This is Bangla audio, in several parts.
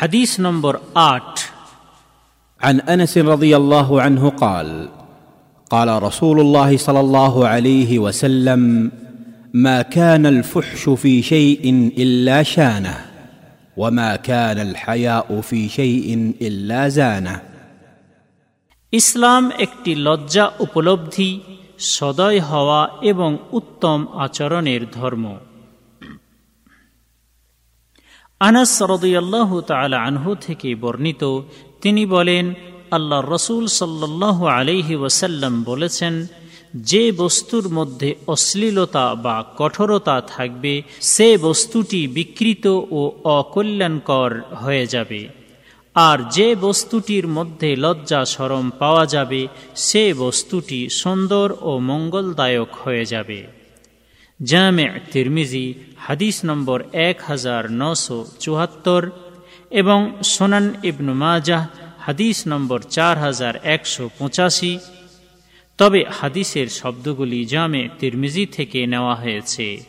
حديث نمبر آت عن انس رضي الله عنه قال قال رسول الله صلى الله عليه وسلم ما كان الفحش في شيء الا شانه وما كان الحياء في شيء الا زانه ইসলাম একটি লজ্জা উপলব্ধি সদয় হওয়া এবং উত্তম আচরণের ধর্ম আনাস রদিয়াল্লাহ তালা আনহু থেকে বর্ণিত, তিনি বলেন আল্লাহ রসুল সাল্লাহ আলহি ওয়াসাল্লাম বলেছেন, যে বস্তুর মধ্যে অশ্লীলতা বা কঠোরতা থাকবে, সে বস্তুটি বিকৃত ও অকল্যাণকর হয়ে যাবে। আর যে বস্তুটির মধ্যে লজ্জা সরম পাওয়া যাবে, সে বস্তুটি সুন্দর ও মঙ্গলদায়ক হয়ে যাবে। জামে তিরমিজি হাদিস নম্বর এক হাজার নশো চুয়াত্তর এবং সোনান ইবনু মাজাহ হাদিস নম্বর চার হাজার একশো পঁচাশি। তবে হাদিসের শব্দগুলি জামে তিরমিজি থেকে নেওয়া হয়েছে।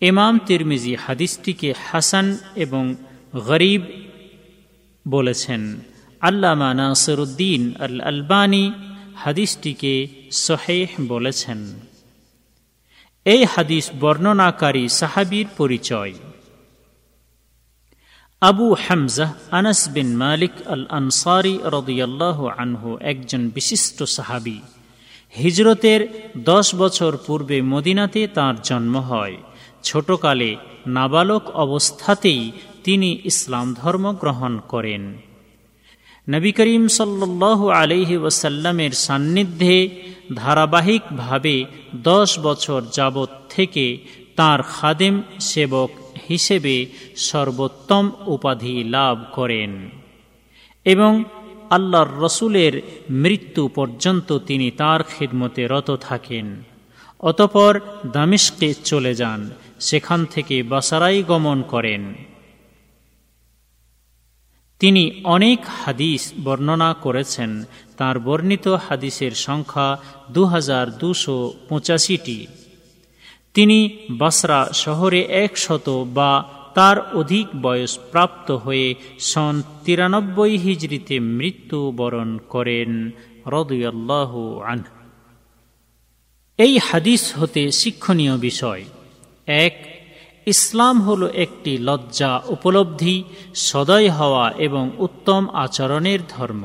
ইমাম তিরমিজি হাদিসটিকে হাসান এবং গরিব বলেছেন। আল্লামা নাসরুদ্দিন আল আলবানী হাদিসটিকে সহেহ বলেছেন। এই হাদিস বর্ণনাকারী সাহাবির পরিচয়। আবু হামজাহ আনাস বিন মালিক আল আনসারি রদিয়াল্লাহ আনহু একজন বিশিষ্ট সাহাবি। হিজরতের দশ বছর পূর্বে মদিনাতে তার জন্ম হয়। ছোটকালে নাবালক অবস্থাতেই তিনি ইসলাম ধর্ম গ্রহণ করেন। নবী করিম সাল্লাহ আলহি ওসাল্লামের সান্নিধ্যে ধারাবাহিকভাবে দশ বছর যাবৎ থেকে তার খাদেম সেবক হিসেবে সর্বোত্তম উপাধি লাভ করেন এবং আল্লাহর রসুলের মৃত্যু পর্যন্ত তিনি তার খিদমতে রত থাকেন। অতপর দামিশকে চলে যান, সেখান থেকে বাসারাই গমন করেন। তিনি অনেক হাদিস বর্ণনা করেছেন। তার বর্ণিত হাদিসের সংখ্যা দু হাজার দুশো পঁচাশিটি। তিনি বাসরা শহরে একশত বা তার অধিক বয়স প্রাপ্ত হয়ে সন তিরানব্বই হিজড়িতে মৃত্যুবরণ করেন রদুয়াল্লাহ আন এই হাদিস হতে শিক্ষণীয় বিষয়। এক ইসলাম হল একটি লজ্জা উপলব্ধি, সদয় হওয়া এবং উত্তম আচরণের ধর্ম।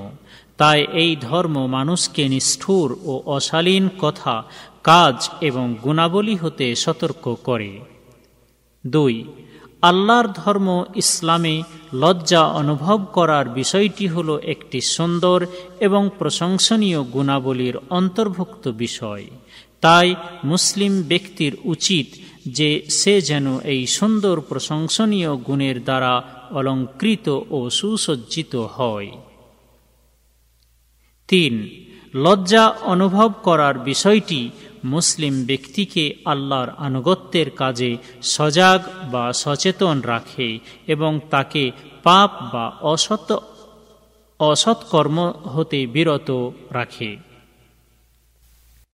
তাই এই ধর্ম মানুষকে নিষ্ঠুর ও অশালীন কথা, কাজ এবং গুণাবলী হতে সতর্ক করে। দুই, আল্লাহর ধর্ম ইসলামে লজ্জা অনুভব করার বিষয়টি হল একটি সুন্দর এবং প্রশংসনীয় গুণাবলীর অন্তর্ভুক্ত বিষয়। তাই মুসলিম ব্যক্তির উচিত যে সে যেন এই সুন্দর প্রশংসনীয় গুণের দ্বারা অলঙ্কৃত ও সুসজ্জিত হয়। তিন, লজ্জা অনুভব করার বিষয়টি মুসলিম ব্যক্তিকে আল্লাহর আনুগত্যের কাজে সজাগ বা সচেতন রাখে এবং তাকে পাপ বা অসৎ অসৎকর্ম হতে বিরত রাখে।